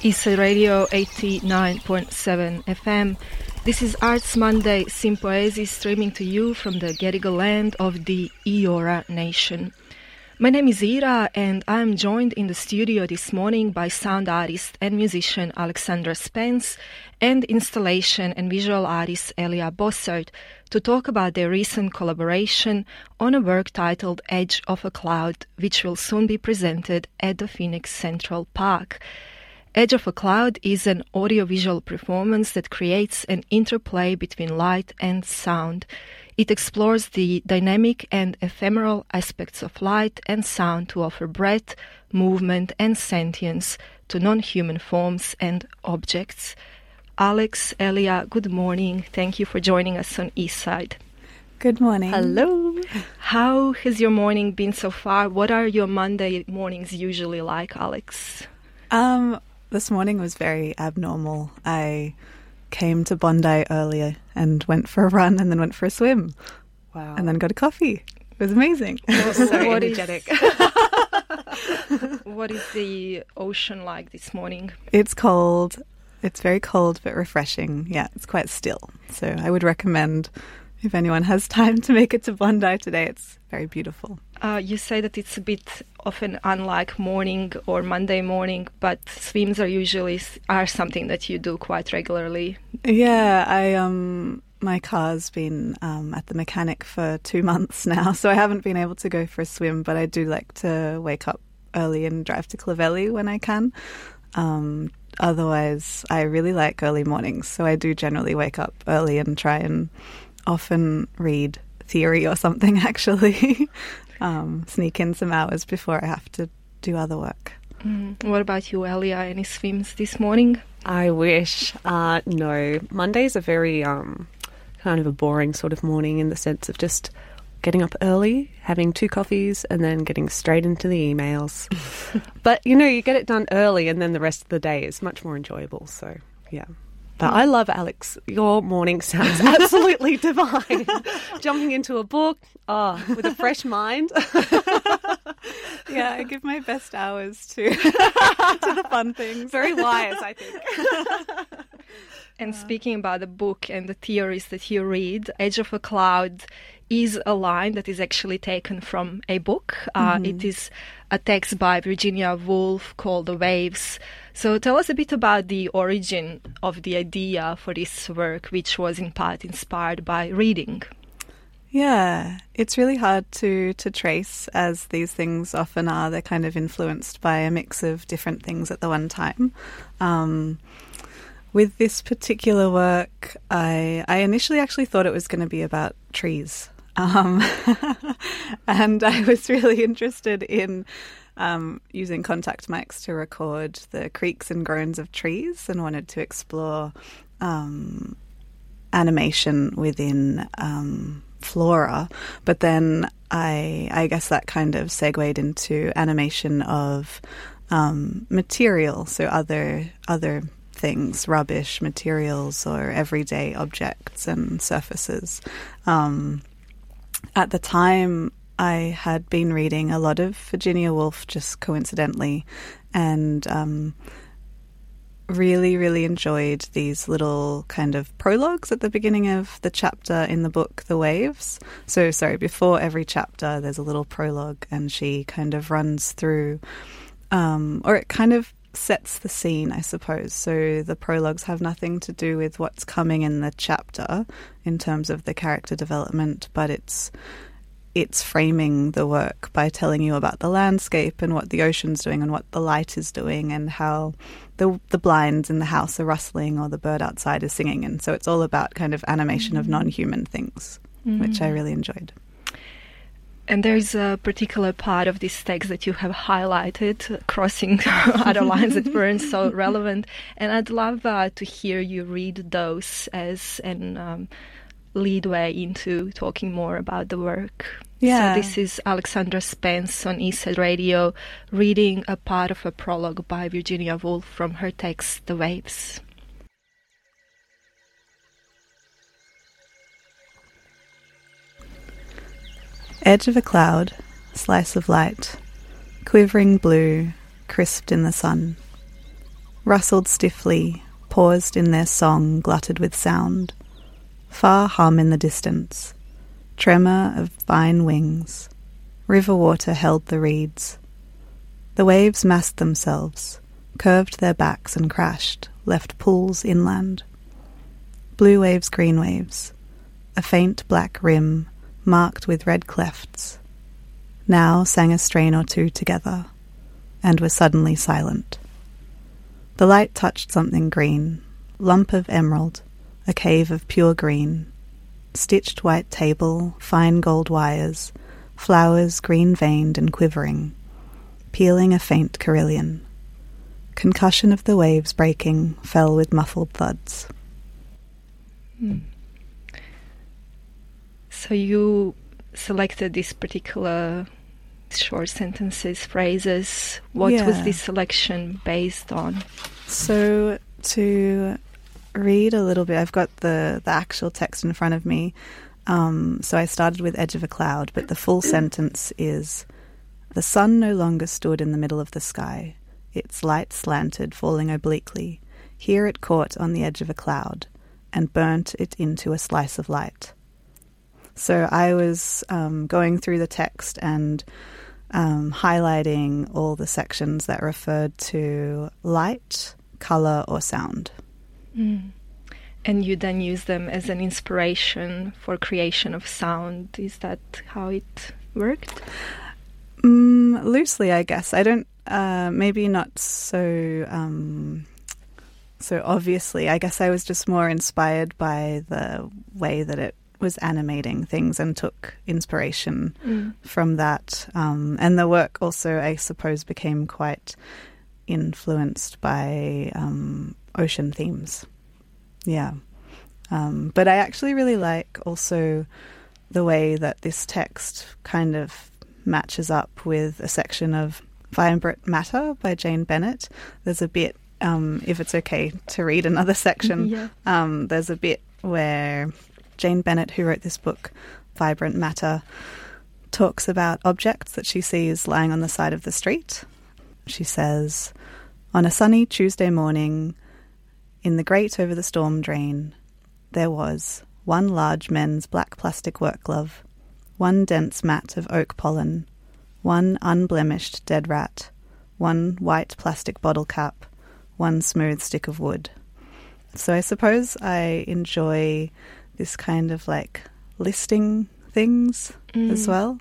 Eastside Radio 89.7 FM. This is Arts Monday Sympoiesis streaming to you from the Gadigal land of the Eora Nation. My name is Ira and I'm joined in the studio this morning by sound artist and musician Alexandra Spence and installation and visual artist Elia Bosshard to talk about their recent collaboration on a work titled Edge of a Cloud, which will soon be presented at the Phoenix Central Park. Edge of a Cloud is an audiovisual performance that creates an interplay between light and sound. It explores the dynamic and ephemeral aspects of light and sound to offer breath, movement, and sentience to non human forms and objects. Alex, Elia, good morning. Thank you for joining us on Eastside. Good morning. Hello. How has your morning been so far? What are your Monday mornings usually like, Alex? Um, this morning was very abnormal. I came to Bondi earlier and went for a run and then went for a swim. Wow. And then got a coffee. It was amazing. so What is- energetic. what is the ocean like this morning? it's cold. It's very cold but refreshing. Yeah, it's quite still. So I would recommend if anyone has time to make it to Bondi today, it's very beautiful. Uh, you say that it's a bit of an unlike morning or Monday morning, but swims are usually are something that you do quite regularly. Yeah, I um my car's been um, at the mechanic for two months now, so I haven't been able to go for a swim. But I do like to wake up early and drive to Clovelly when I can. Um, otherwise, I really like early mornings, so I do generally wake up early and try and often read theory or something. Actually, um, sneak in some hours before I have to do other work. Mm. What about you, Elia? Any swims this morning? I wish. Uh, no, Mondays are very um, kind of a boring sort of morning in the sense of just getting up early, having two coffees, and then getting straight into the emails. but you know, you get it done early, and then the rest of the day is much more enjoyable. So yeah. But I love Alex. Your morning sounds absolutely divine. Jumping into a book, oh, with a fresh mind. Yeah, I give my best hours to to the fun things. Very wise, I think. And speaking about the book and the theories that you read, Edge of a Cloud is a line that is actually taken from a book. Uh, it is a text by Virginia Woolf called The Waves. So tell us a bit about the origin of the idea for this work, which was in part inspired by reading. Yeah, it's really hard to to trace as these things often are. They're kind of influenced by a mix of different things at the one time. Um, with this particular work, I I initially actually thought it was going to be about trees, um, and I was really interested in um, using contact mics to record the creaks and groans of trees, and wanted to explore um, animation within um, flora, but then I I guess that kind of segued into animation of um, material, so other other things, rubbish materials or everyday objects and surfaces. Um, at the time, I had been reading a lot of Virginia Woolf just coincidentally, and um, really, really enjoyed these little kind of prologues at the beginning of the chapter in the book, The Waves. So, sorry, before every chapter, there's a little prologue, and she kind of runs through, um, or it kind of sets the scene, I suppose. So, the prologues have nothing to do with what's coming in the chapter in terms of the character development, but it's it's framing the work by telling you about the landscape and what the ocean's doing and what the light is doing and how the the blinds in the house are rustling or the bird outside is singing and so it's all about kind of animation of mm-hmm. non-human things which I mm-hmm. really enjoyed. And there is a particular part of this text that you have highlighted, crossing other lines that weren't so relevant. And I'd love uh, to hear you read those as an um, lead way into talking more about the work. Yeah. So this is Alexandra Spence on Eastside Radio reading a part of a prologue by Virginia Woolf from her text The Waves. Edge of a cloud, slice of light, quivering blue, crisped in the sun. rustled stiffly, paused in their song glutted with sound. Far hum in the distance, tremor of fine wings. River water held the reeds. The waves massed themselves, curved their backs and crashed, left pools inland. Blue waves, green waves, a faint black rim marked with red clefts, now sang a strain or two together, and were suddenly silent. The light touched something green, lump of emerald, a cave of pure green, stitched white table, fine gold wires, flowers green veined and quivering, pealing a faint carillon. Concussion of the waves breaking fell with muffled thuds. Mm. So you selected this particular short sentences, phrases. What Yeah. was this selection based on? So to read a little bit, I've got the the actual text in front of me. Um, so I started with edge of a cloud, but the full sentence is: the sun no longer stood in the middle of the sky. Its light slanted, falling obliquely. Here it caught on the edge of a cloud, and burnt it into a slice of light. So I was um, going through the text and um, highlighting all the sections that referred to light, color, or sound. Mm. And you then use them as an inspiration for creation of sound. Is that how it worked? Mm, loosely, I guess. I don't. Uh, maybe not so. Um, so obviously, I guess I was just more inspired by the way that it was animating things and took inspiration Mm. from that. Um, and the work also, I suppose, became quite influenced by um, ocean themes. Yeah. Um, but I actually really like also the way that this text kind of matches up with a section of Vibrant Matter by Jane Bennett. There's a bit, um, if it's okay to read another section, Yeah. um, there's a bit where Jane Bennett, who wrote this book, Vibrant Matter, talks about objects that she sees lying on the side of the street. She says, On a sunny Tuesday morning, in the grate over the storm drain, there was one large men's black plastic work glove, one dense mat of oak pollen, one unblemished dead rat, one white plastic bottle cap, one smooth stick of wood. So I suppose I enjoy this kind of like listing things as Mm. well,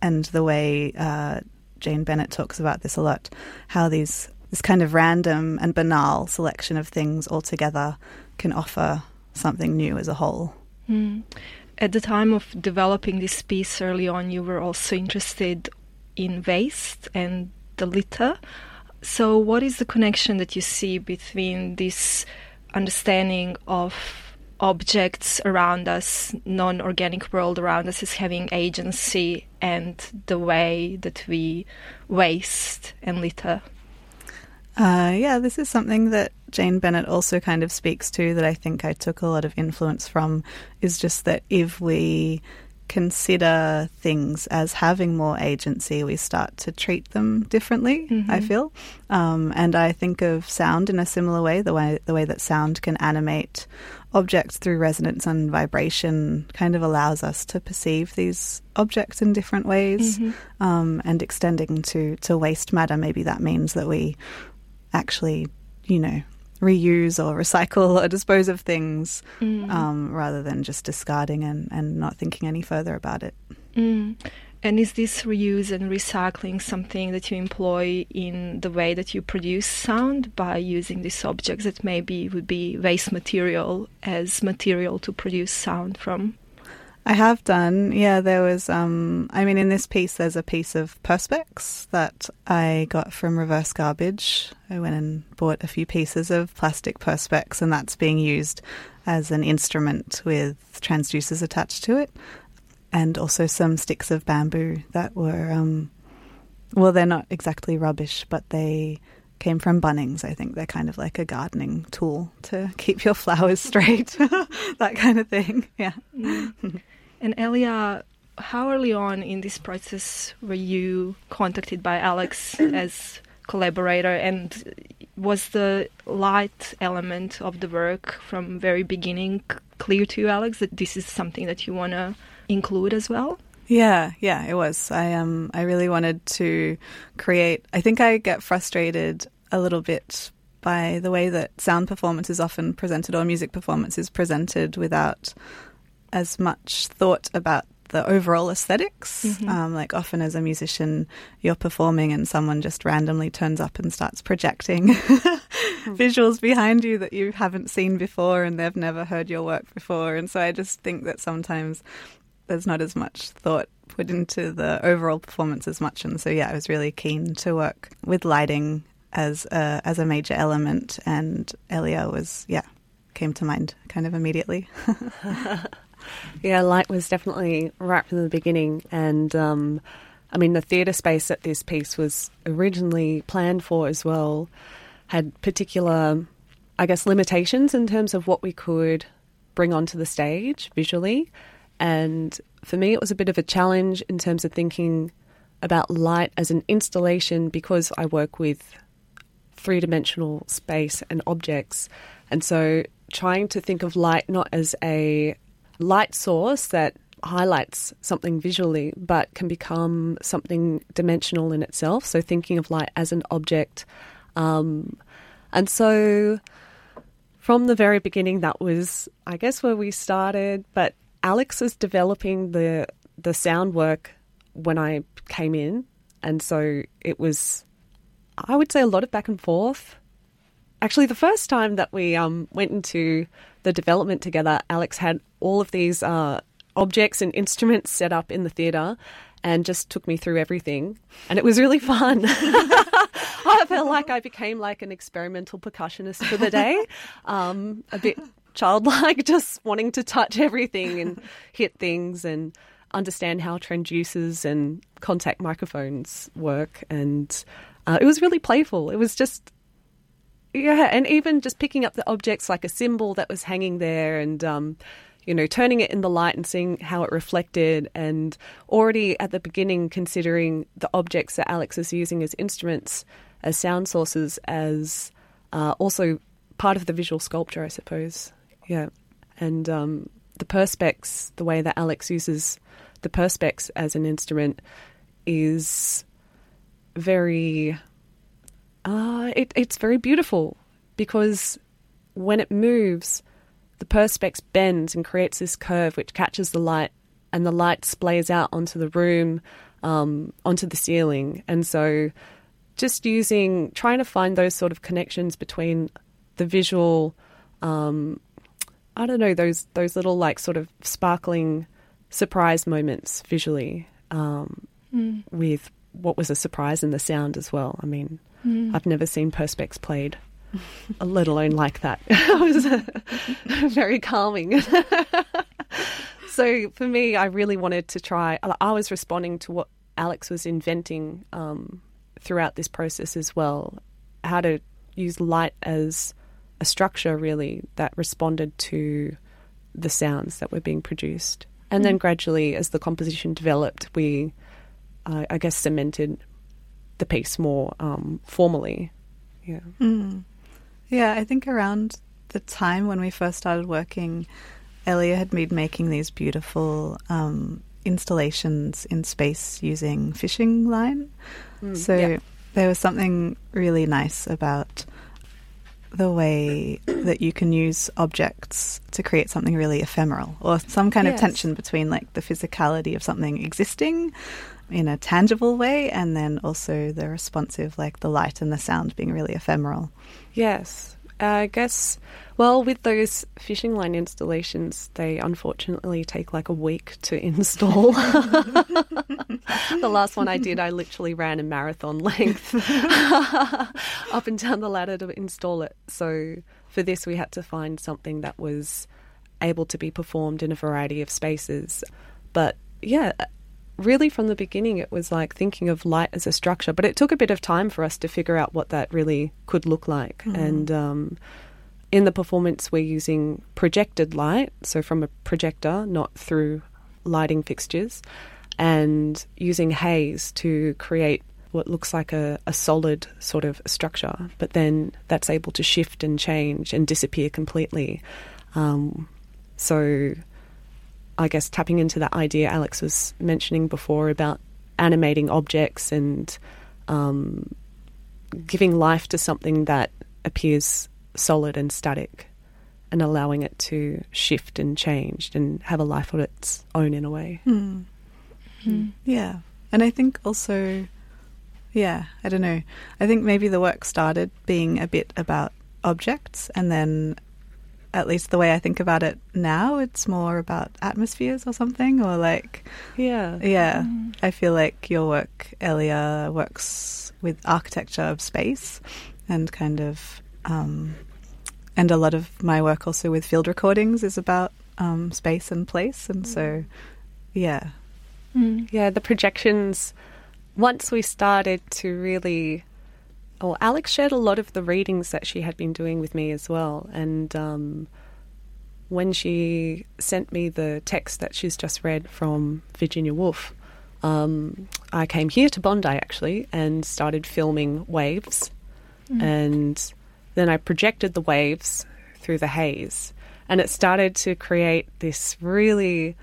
and the way uh, Jane Bennett talks about this a lot, how these this kind of random and banal selection of things all together can offer something new as a whole. Mm. At the time of developing this piece early on, you were also interested in waste and the litter. So, what is the connection that you see between this understanding of objects around us, non organic world around us, is having agency, and the way that we waste and litter? Uh, yeah, this is something that Jane Bennett also kind of speaks to that I think I took a lot of influence from is just that if we consider things as having more agency, we start to treat them differently, I Mhm. feel. Um, and I think of sound in a similar way, the way the way that sound can animate objects through resonance and vibration kind of allows us to perceive these objects in different ways. Mhm. Um, and extending to, to waste matter, maybe that means that we actually, you know, reuse or recycle or dispose of things Mm. um, rather than just discarding and, and not thinking any further about it. Mm. And is this reuse and recycling something that you employ in the way that you produce sound by using these objects that maybe would be waste material as material to produce sound from? I have done, yeah. There was, um, I mean, in this piece, there's a piece of perspex that I got from reverse garbage. I went and bought a few pieces of plastic perspex, and that's being used as an instrument with transducers attached to it, and also some sticks of bamboo that were, um, well, they're not exactly rubbish, but they came from Bunnings. I think they're kind of like a gardening tool to keep your flowers straight, that kind of thing. Yeah. And Elia, how early on in this process were you contacted by Alex as collaborator and was the light element of the work from very beginning clear to you, Alex, that this is something that you want to include as well? Yeah, yeah, it was. I um I really wanted to create I think I get frustrated a little bit by the way that sound performance is often presented or music performance is presented without as much thought about the overall esthetics Mhm. Um, like often as a musician, you're performing and someone just randomly turns up and starts projecting visuals behind you that you haven't seen before and they've never heard your work before. And so I just think that sometimes there's not as much thought put into the overall performance as much. And so yeah, I was really keen to work with lighting as a, as a major element. And Elia was yeah came to mind kind of immediately. Yeah, light was definitely right from the beginning. And um, I mean, the theatre space that this piece was originally planned for as well had particular, I guess, limitations in terms of what we could bring onto the stage visually. And for me, it was a bit of a challenge in terms of thinking about light as an installation because I work with three dimensional space and objects. And so trying to think of light not as a light source that highlights something visually, but can become something dimensional in itself. So thinking of light as an object. Um, and so from the very beginning, that was, I guess, where we started. But Alex was developing the the sound work when I came in, and so it was, I would say, a lot of back and forth. Actually, the first time that we um, went into the development together, Alex had all of these uh, objects and instruments set up in the theatre and just took me through everything. And it was really fun. I felt like I became like an experimental percussionist for the day, um, a bit childlike, just wanting to touch everything and hit things and understand how transducers and contact microphones work. And uh, it was really playful. It was just yeah, and even just picking up the objects like a cymbal that was hanging there and um, you know, turning it in the light and seeing how it reflected and already at the beginning considering the objects that Alex is using as instruments, as sound sources, as uh, also part of the visual sculpture, I suppose. Yeah. And um, the perspex, the way that Alex uses the perspex as an instrument is very uh, it, it's very beautiful because when it moves, the perspex bends and creates this curve which catches the light, and the light splays out onto the room, um, onto the ceiling. And so, just using, trying to find those sort of connections between the visual, um, I don't know, those those little like sort of sparkling surprise moments visually um, Mm. with what was a surprise in the sound as well. I mean, Mm. I've never seen Perspex played, let alone like that. it was very calming. so for me, I really wanted to try. I- I was responding to what Alex was inventing um, throughout this process as well, how to use light as a structure really that responded to the sounds that were being produced. And then Mm. gradually, as the composition developed, we, uh, I guess, cemented the piece more um, formally. Yeah. Mm. Yeah, I think around the time when we first started working, Elia had been making these beautiful um, installations in space using fishing line. so yeah. there was something really nice about the way that you can use objects to create something really ephemeral or some kind of tension between like the physicality of something existing in a tangible way and then also the responsive like the light and the sound being really ephemeral Yes. I guess, well, with those fishing line installations, they unfortunately take like a week to install. the last one I did, I literally ran a marathon length up and down the ladder to install it. So for this, we had to find something that was able to be performed in a variety of spaces. But yeah, really from the beginning, it was like thinking of light as a structure. But it took a bit of time for us to figure out what that really could look like. And um, in the performance, we're using projected light, so from a projector, not through lighting fixtures, and using haze to create what looks like a, a solid sort of structure, but then that's able to shift and change and disappear completely. Um, so, I guess tapping into that idea Alex was mentioning before about animating objects and um, giving life to something that appears solid and static and allowing it to shift and change and have a life of its own in a way. Mm. Mm. Yeah. And I think also, yeah, I don't know. I think maybe the work started being a bit about objects and then at least the way I think about it now, it's more about atmospheres or something, or like, yeah, yeah. Mm. I feel like your work, Elia, works with architecture of space and kind of um, and a lot of my work also with field recordings is about um, space and place, and so yeah, mm. yeah, the projections. Once we started to really, well, Alex shared a lot of the readings that she had been doing with me as well, and um, when she sent me the text that she's just read from Virginia Woolf. Um, I came here to Bondi actually and started filming waves, mm. and then I projected the waves through the haze, and it started to create this really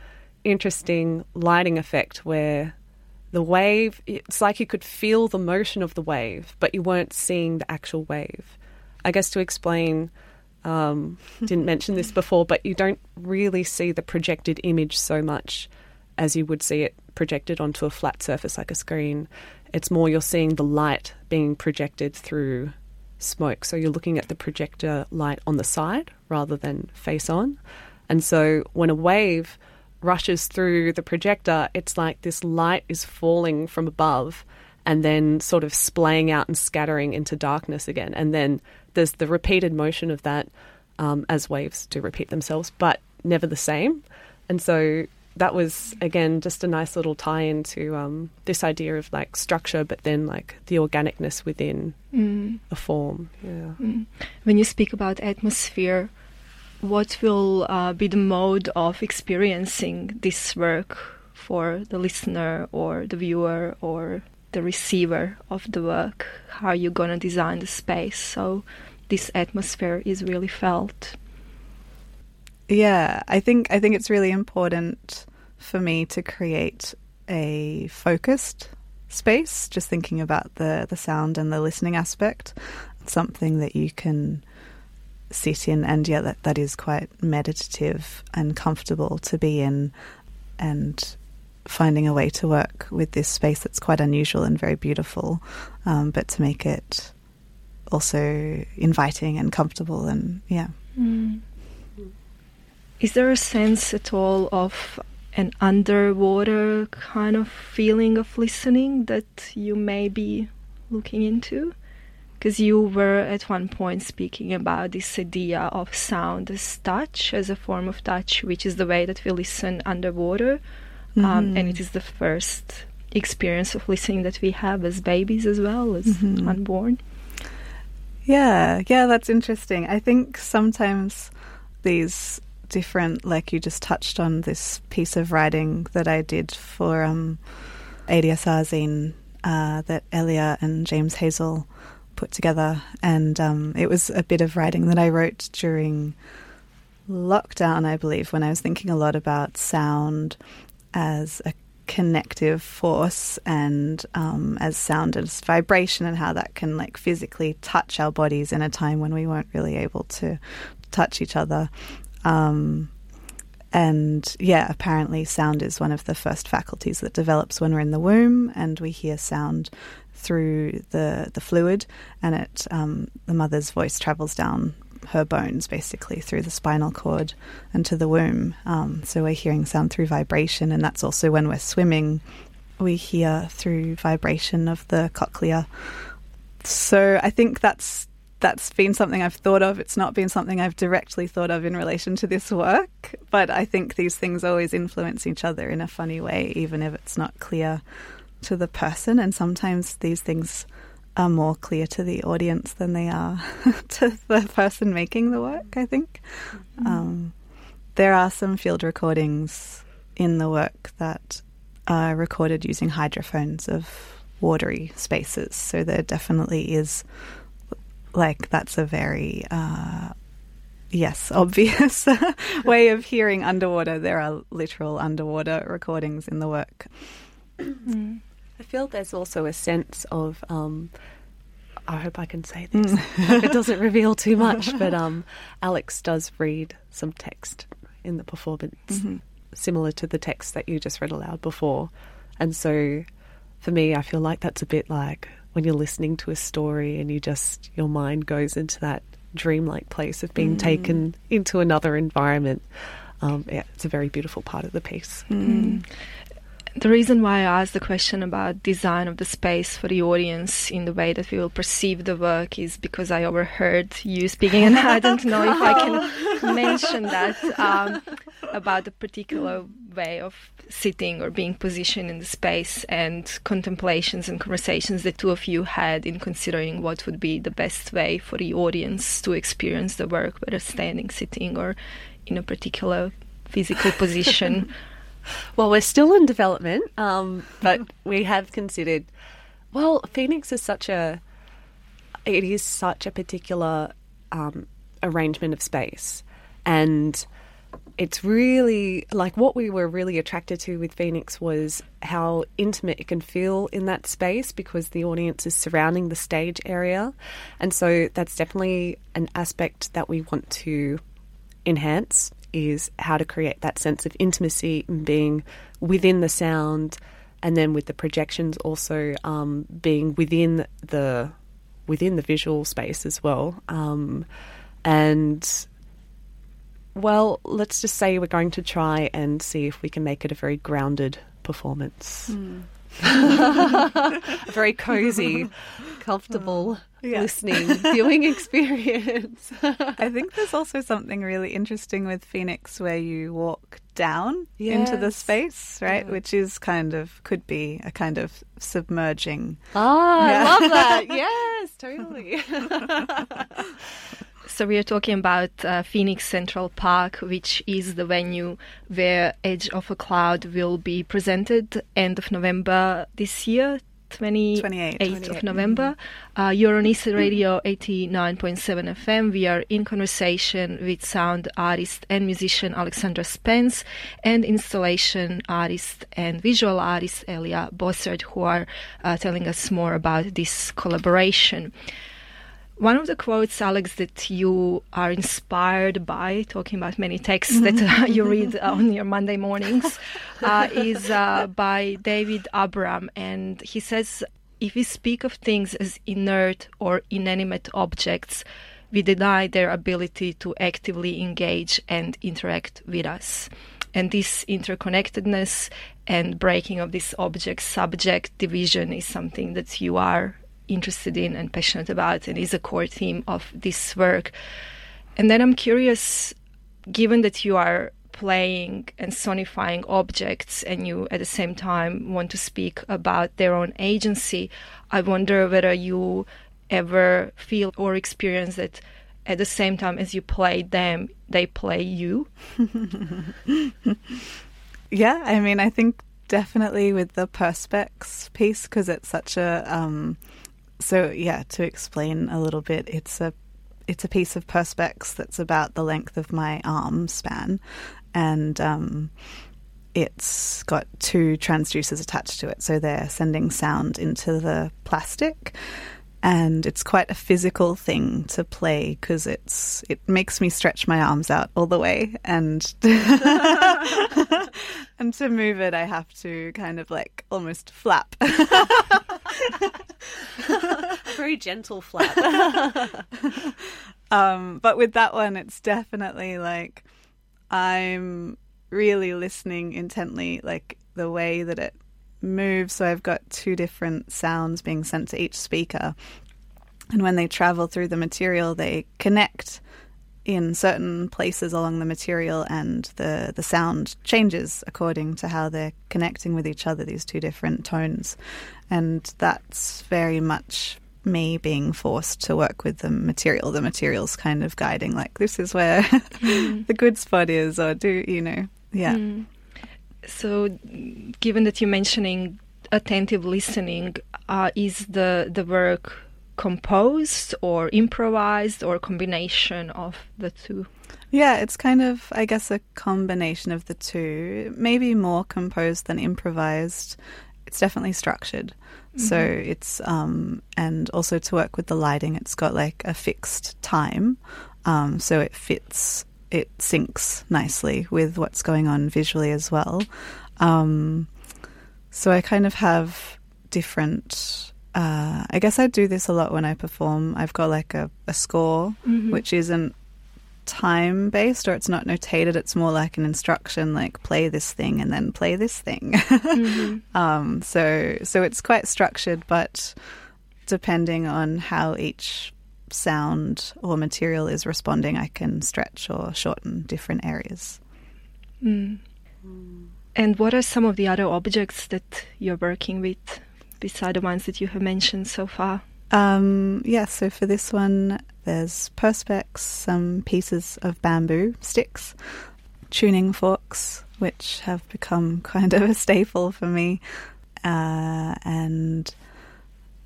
interesting lighting effect where the wave, it's like you could feel the motion of the wave, but you weren't seeing the actual wave. I guess to explain, um, didn't mention this before, but you don't really see the projected image so much as you would see it projected onto a flat surface like a screen. It's more you're seeing the light being projected through smoke. So you're looking at the projector light on the side rather than face on. And so when a wave rushes through the projector, it's like this light is falling from above and then sort of splaying out and scattering into darkness again. And then there's the repeated motion of that um, as waves do repeat themselves, but never the same. And so that was again just a nice little tie into um, this idea of like structure, but then like the organicness within mm. a form. Yeah. Mm. When you speak about atmosphere, what will uh, be the mode of experiencing this work for the listener or the viewer or the receiver of the work? How are you gonna design the space so this atmosphere is really felt? Yeah, I think I think it's really important for me to create a focused space, just thinking about the, the sound and the listening aspect, something that you can sit in and yeah that, that is quite meditative and comfortable to be in and finding a way to work with this space that's quite unusual and very beautiful um, but to make it also inviting and comfortable and yeah mm. is there a sense at all of an underwater kind of feeling of listening that you may be looking into? Because you were at one point speaking about this idea of sound as touch, as a form of touch, which is the way that we listen underwater. Um, mm-hmm. Um, and it is the first experience of listening that we have as babies as well, as mm-hmm. unborn. Yeah, yeah, that's interesting. I think sometimes these different, like you just touched on this piece of writing that I did for um, ADSR zine uh, that Elia and James Hazel put together. And um, it was a bit of writing that I wrote during lockdown, I believe, when I was thinking a lot about sound as a connective force and um, as sound as vibration and how that can like physically touch our bodies in a time when we weren't really able to touch each other um, and yeah, apparently sound is one of the first faculties that develops when we're in the womb, and we hear sound through the the fluid, and it um, the mother's voice travels down her bones basically through the spinal cord and to the womb. Um, so we're hearing sound through vibration, and that's also when we're swimming, we hear through vibration of the cochlea. So I think that's that's been something I've thought of. It's not been something I've directly thought of in relation to this work, but I think these things always influence each other in a funny way, even if it's not clear to the person. And sometimes these things are more clear to the audience than they are to the person making the work, I think. Mm-hmm. Um, there are some field recordings in the work that are recorded using hydrophones of watery spaces. So there definitely is, like, that's a very, uh, yes, obvious way of hearing underwater. There are literal underwater recordings in the work. Mm. I feel there's also a sense of. Um, I hope I can say this. Mm. it doesn't reveal too much, but um, Alex does read some text in the performance, mm-hmm. similar to the text that you just read aloud before. And so, for me, I feel like that's a bit like when you're listening to a story and you just your mind goes into that dreamlike place of being mm. taken into another environment. Um, yeah, it's a very beautiful part of the piece. Mm. The reason why I asked the question about design of the space for the audience in the way that we will perceive the work is because I overheard you speaking, and I don't know if I can mention that um, about the particular way of sitting or being positioned in the space and contemplations and conversations the two of you had in considering what would be the best way for the audience to experience the work, whether standing, sitting, or in a particular physical position. well, we're still in development, um, but we have considered. Well, Phoenix is such a. It is such a particular um, arrangement of space, and it's really like what we were really attracted to with Phoenix was how intimate it can feel in that space because the audience is surrounding the stage area. And so that's definitely an aspect that we want to enhance is how to create that sense of intimacy and being within the sound and then with the projections also um, being within the within the visual space as well. Um, and well, let's just say we're going to try and see if we can make it a very grounded performance. Mm. A very cozy, comfortable yeah. listening, viewing experience. I think there's also something really interesting with Phoenix where you walk down yes. into the space, right? Yeah. Which is kind of, could be a kind of submerging. Ah, yeah. I love that. yes, totally. So we are talking about uh, Phoenix Central Park, which is the venue where Edge of a Cloud will be presented end of November this year. 28th 28. of November. Mm-hmm. Uh, you're on Eastside Radio 89.7 FM. We are in conversation with sound artist and musician Alexandra Spence and installation artist and visual artist Elia Bosshard, who are uh, telling us more about this collaboration. One of the quotes, Alex, that you are inspired by, talking about many texts that uh, you read on your Monday mornings, uh, is uh, by David Abram. And he says, If we speak of things as inert or inanimate objects, we deny their ability to actively engage and interact with us. And this interconnectedness and breaking of this object subject division is something that you are interested in and passionate about and is a core theme of this work. And then I'm curious, given that you are playing and sonifying objects and you at the same time want to speak about their own agency, I wonder whether you ever feel or experience that at the same time as you play them, they play you? yeah, I mean, I think definitely with the perspex piece because it's such a um, so yeah, to explain a little bit, it's a it's a piece of perspex that's about the length of my arm span, and um, it's got two transducers attached to it, so they're sending sound into the plastic. And it's quite a physical thing to play because it's it makes me stretch my arms out all the way, and and to move it, I have to kind of like almost flap. Very gentle flap. um, but with that one, it's definitely like I'm really listening intently, like the way that it moves. So I've got two different sounds being sent to each speaker. And when they travel through the material, they connect in certain places along the material and the, the sound changes according to how they're connecting with each other, these two different tones. And that's very much me being forced to work with the material. The material's kind of guiding, like, this is where mm. the good spot is, or do, you know, yeah. Mm. So, given that you're mentioning attentive listening, uh, is the the work composed or improvised or combination of the two? Yeah, it's kind of, I guess, a combination of the two. Maybe more composed than improvised. It's definitely structured. Mm-hmm. So it's, um, and also to work with the lighting, it's got like a fixed time. Um, so it fits, it syncs nicely with what's going on visually as well. Um, so I kind of have different. Uh, I guess I do this a lot when I perform. I've got like a, a score, mm-hmm. which isn't time based or it's not notated. It's more like an instruction, like play this thing and then play this thing. mm-hmm. um, so so it's quite structured, but depending on how each sound or material is responding, I can stretch or shorten different areas. Mm. And what are some of the other objects that you're working with beside the ones that you have mentioned so far? Um, yeah, so for this one, there's perspex, some pieces of bamboo sticks, tuning forks, which have become kind of a staple for me, uh, and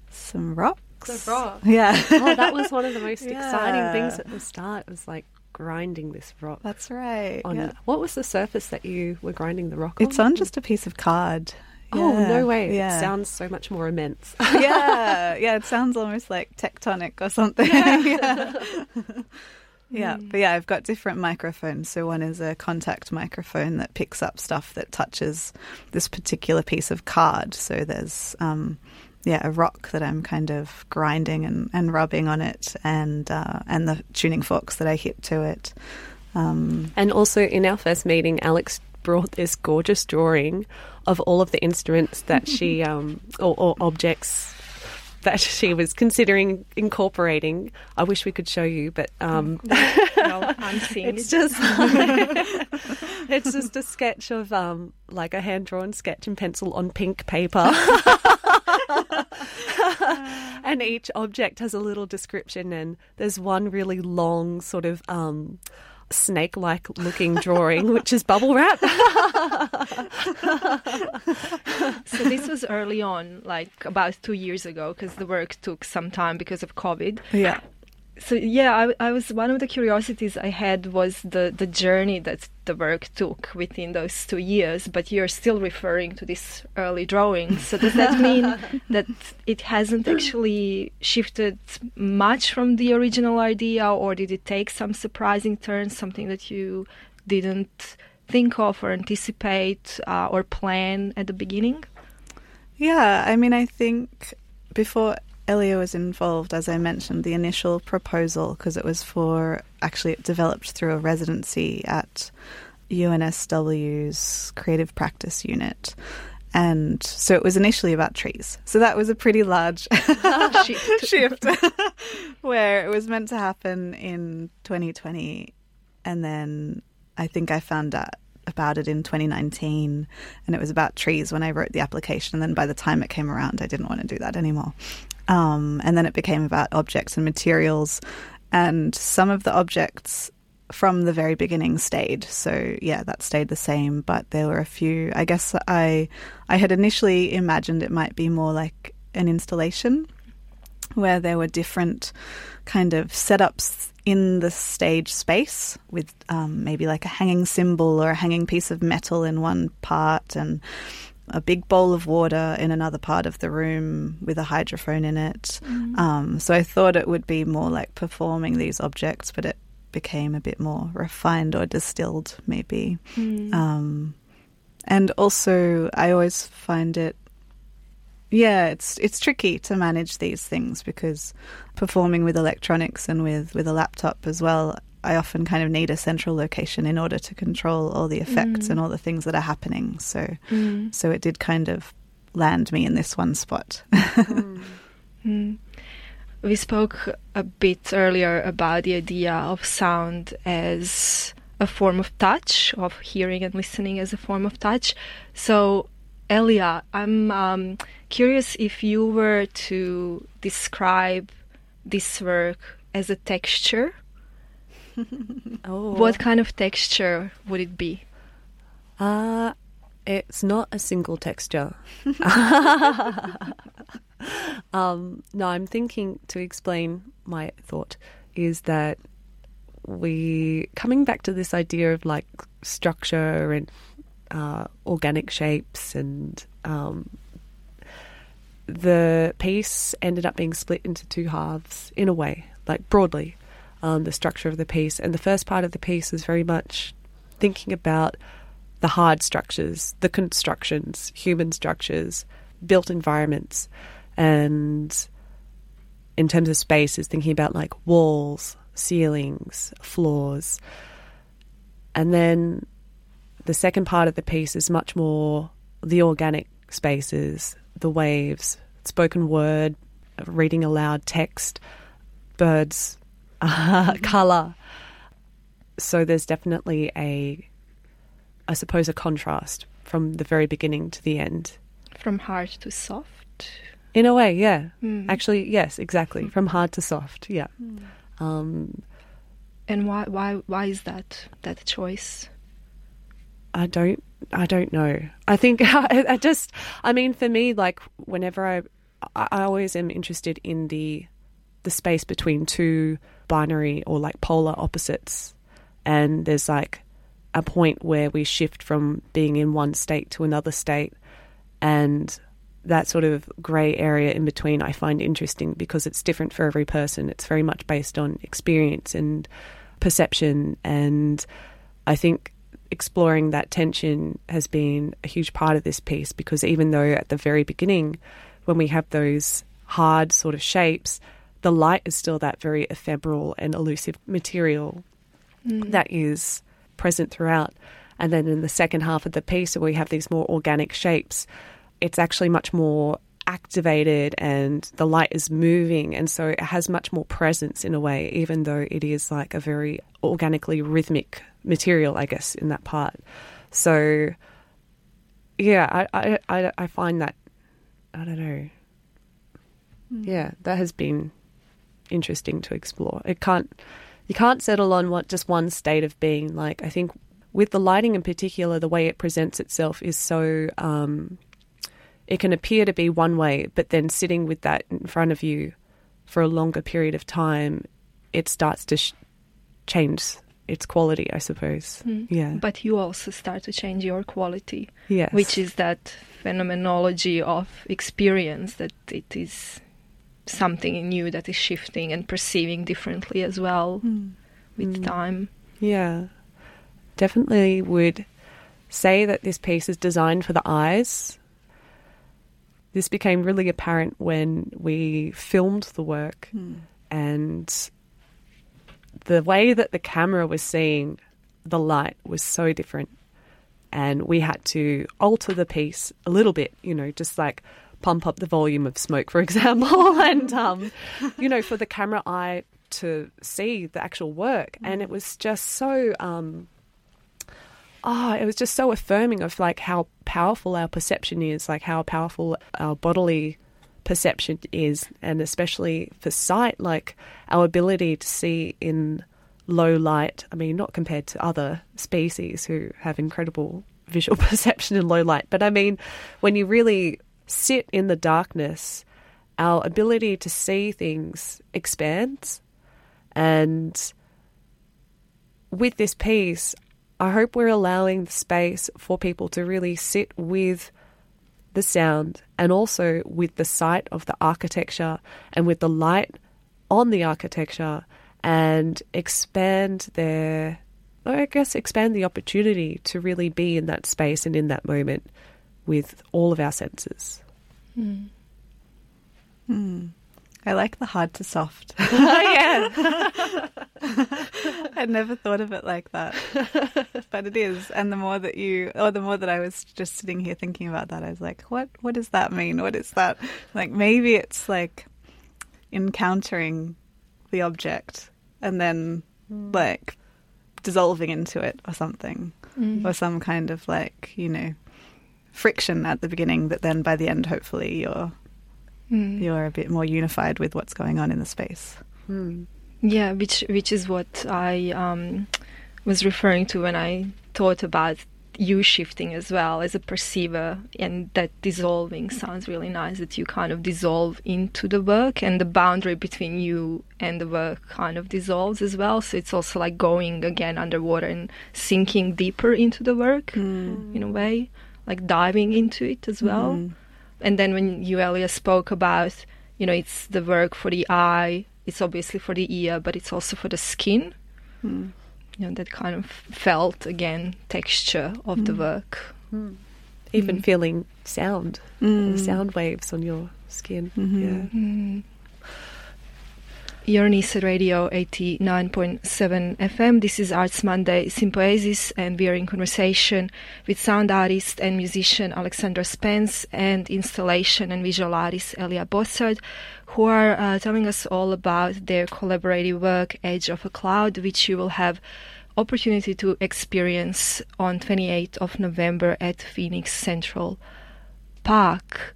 some rocks. The rock. Yeah. oh, that was one of the most yeah. exciting things at the start. It was like grinding this rock. That's right. On yeah. what was the surface that you were grinding the rock on? It's on just a piece of card. Oh, no way. Yeah. It sounds so much more immense. yeah. Yeah. It sounds almost like tectonic or something. yeah. yeah. But yeah, I've got different microphones. So one is a contact microphone that picks up stuff that touches this particular piece of card. So there's, um, yeah, a rock that I'm kind of grinding and, and rubbing on it, and uh, and the tuning forks that I hit to it. Um, and also in our first meeting, Alex brought this gorgeous drawing of all of the instruments that she um, or, or objects that she was considering incorporating. I wish we could show you, but um, no, it's just it's just a sketch of um, like a hand drawn sketch in pencil on pink paper. and each object has a little description, and there's one really long sort of um, snake like looking drawing, which is bubble wrap. so this was early on, like about two years ago, because the work took some time because of COVID. Yeah so yeah, I, I was one of the curiosities I had was the the journey that the work took within those two years. But you're still referring to this early drawing. So does that mean that it hasn't actually shifted much from the original idea, or did it take some surprising turns, something that you didn't think of or anticipate uh, or plan at the beginning? Yeah, I mean, I think before Elia was involved, as I mentioned, the initial proposal, because it was for actually it developed through a residency at UNSW's creative practice unit. And so it was initially about trees. So that was a pretty large shift, shift where it was meant to happen in 2020. And then I think I found out about it in 2019 and it was about trees when I wrote the application. And then by the time it came around, I didn't want to do that anymore. Um, and then it became about objects and materials. And some of the objects from the very beginning stayed. So yeah, that stayed the same. But there were a few. I guess I I had initially imagined it might be more like an installation where there were different kind of setups in the stage space with um, maybe like a hanging cymbal or a hanging piece of metal in one part and a big bowl of water in another part of the room with a hydrophone in it. Mm. Um, so I thought it would be more like performing these objects, but it became a bit more refined or distilled, maybe. Mm. Um, and also, I always find it, yeah, it's it's tricky to manage these things because performing with electronics and with with a laptop as well. I often kind of need a central location in order to control all the effects mm. and all the things that are happening. So, mm. so it did kind of land me in this one spot. mm. mm. We spoke a bit earlier about the idea of sound as a form of touch, of hearing and listening as a form of touch. So, Elia, I'm um, curious if you were to describe this work as a texture oh. What kind of texture would it be? Uh, it's not a single texture. Um, no, I'm thinking to explain my thought is that we coming back to this idea of like structure and uh, organic shapes and um, the piece ended up being split into two halves in a way, like broadly, um, the structure of the piece. And the first part of the piece is very much thinking about the hard structures, the constructions, human structures, built environments, and in terms of space, is thinking about like walls, ceilings, floors. And then the second part of the piece is much more the organic spaces, the waves, spoken word, reading aloud text, birds, uh, colour. So there's definitely a, I suppose, a contrast from the very beginning to the end. From hard to soft? In a way, yeah. Mm. Actually, yes, exactly. From hard to soft, yeah. Mm. Um, and why, why, why is that that choice? I don't I don't know. I think I, I, just I mean for me like whenever I I always am interested in the the space between two binary or like polar opposites. And there's like a point where we shift from being in one state to another state. And that sort of grey area in between I find interesting because it's different for every person. It's very much based on experience and perception. And I think exploring that tension has been a huge part of this piece because even though at the very beginning, when we have those hard sort of shapes, the light is still that very ephemeral and elusive material mm. that is present throughout. And then in the second half of the piece, where we have these more organic shapes, it's actually much more activated and the light is moving and so it has much more presence in a way even though it is like a very organically rhythmic material, I guess, in that part. So, yeah, I, I, I find that, I don't know. Mm. Yeah, that has been interesting to explore. It can't, you can't settle on what just one state of being. Like, I think with the lighting in particular, the way it presents itself is so, um, it can appear to be one way, but then sitting with that in front of you for a longer period of time, it starts to sh- change its quality, I suppose. Mm. Yeah. But you also start to change your quality. Yes. Which is that phenomenology of experience that it is something in you that is shifting and perceiving differently as well mm. with mm. time. Yeah. Definitely would say that this piece is designed for the eyes. This became really apparent when we filmed the work hmm. and the way that the camera was seeing the light was so different. And we had to alter the piece a little bit, you know, just like pump up the volume of smoke, for example, and, um, you know, for the camera eye to see the actual work. And it was just so, um, oh, it was just so affirming of like how powerful our perception is, like how powerful our bodily perception is, and especially for sight, like our ability to see in low light. I mean, not compared to other species who have incredible visual perception in low light, but I mean, when you really sit in the darkness, our ability to see things expands. And with this piece, I hope we're allowing the space for people to really sit with the sound and also with the sight of the architecture and with the light on the architecture and expand their, I guess, expand the opportunity to really be in that space and in that moment with all of our senses. Mm. Mm. I like the hard to soft. yeah. I'd never thought of it like that. But it is. And the more that you or the more that I was just sitting here thinking about that, I was like, what what does that mean? What is that? Like maybe it's like encountering the object and then mm. like dissolving into it or something. Mm. Or some kind of like, you know, friction at the beginning, but then by the end hopefully you're mm. you're a bit more unified with what's going on in the space. Mm. Yeah, which which is what I um, was referring to when I thought about you shifting as well as a perceiver and that dissolving sounds really nice that you kind of dissolve into the work and the boundary between you and the work kind of dissolves as well so it's also like going again underwater and sinking deeper into the work Mm. in a way like diving into it as well Mhm. and then when you earlier spoke about you know it's the work for the eye it's obviously for the ear but it's also for the skin Mm. you know that kind of felt again texture of the Mm. work Even Mm. feeling sound, Mm. sound waves on your skin. Mhm. Yeah. Eastside Radio 89.7 FM. This is Arts Monday Sympoiesis, and we are in conversation with sound artist and musician Alexandra Spence and installation and visual artist Elia Bosshard, who are uh, telling us all about their collaborative work, Edge of a Cloud, which you will have opportunity to experience on 28th of November at Phoenix Central Park.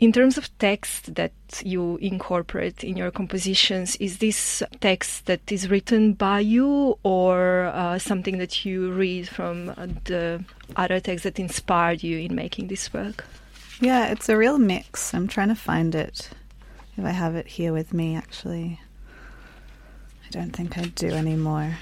In terms of text that you incorporate in your compositions, is this text that is written by you or uh, something that you read from uh, the other texts that inspired you in making this work? Yeah, it's a real mix. I'm trying to find it. If I have it here with me, actually. I don't think I do anymore.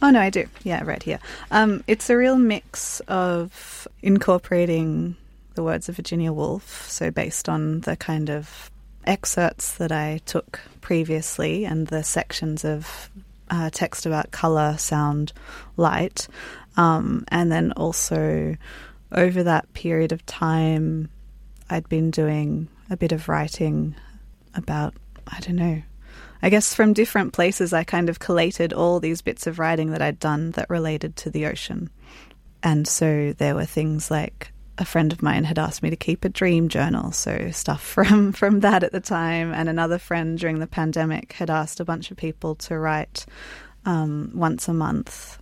Oh no, I do. Yeah, right here. Um, it's a real mix of incorporating the words of Virginia Woolf, so based on the kind of excerpts that I took previously and the sections of uh, text about color, sound, light, um, and then also over that period of time, I'd been doing a bit of writing about, I don't know, I guess from different places, I kind of collated all these bits of writing that I'd done that related to the ocean. And so there were things like a friend of mine had asked me to keep a dream journal, so stuff from, from that at the time. And another friend during the pandemic had asked a bunch of people to write um, once a month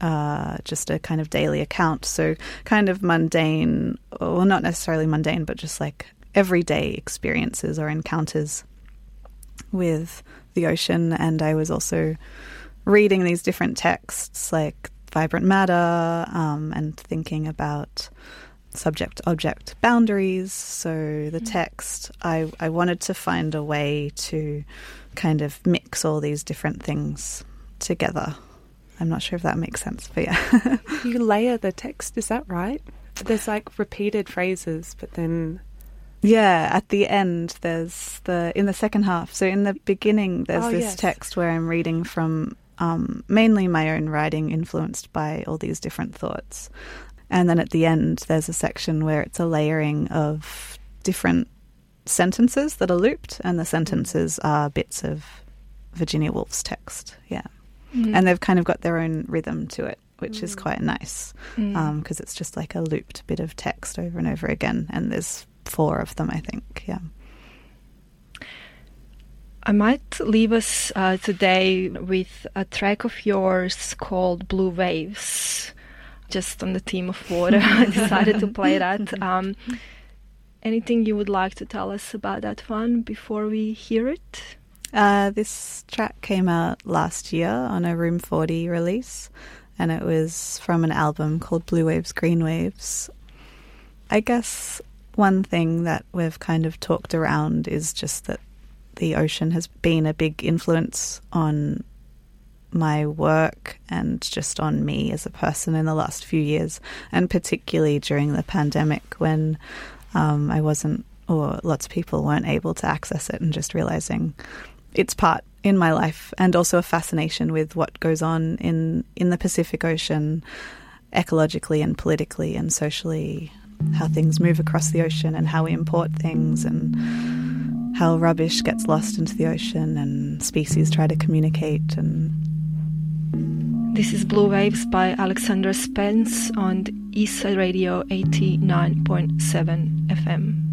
uh, just a kind of daily account. So, kind of mundane, well, not necessarily mundane, but just like everyday experiences or encounters with the ocean. And I was also reading these different texts like Vibrant Matter um, and thinking about subject object boundaries. So, the text, I, I wanted to find a way to kind of mix all these different things together. I'm not sure if that makes sense, but yeah. You layer the text, is that right? There's like repeated phrases, but then yeah, at the end there's the in the second half. So in the beginning there's Oh, this yes. text where I'm reading from um, mainly my own writing influenced by all these different thoughts. And then at the end there's a section where it's a layering of different sentences that are looped and the sentences are bits of Virginia Woolf's text. Yeah. Mm. And they've kind of got their own rhythm to it, which is quite nice. Mm. because it's just like a looped bit of text over and over again, and there's four of them, I think. Yeah. I might leave us uh, today with a track of yours called Blue Waves. Just on the theme of water, I decided to play that. Um, anything you would like to tell us about that one before we hear it? Uh, this track came out last year on a Room 40 release, and it was from an album called Blue Waves, Green Waves. I guess one thing that we've kind of talked around is just that the ocean has been a big influence on my work and just on me as a person in the last few years, and particularly during the pandemic when um, I wasn't, or lots of people weren't able to access it, and just realizing its part in my life, and also a fascination with what goes on in in the Pacific Ocean, ecologically and politically and socially, how things move across the ocean, and how we import things, and how rubbish gets lost into the ocean, and species try to communicate, and This is Blue Waves by Alexandra Spence on Eastside Radio 89.7 FM.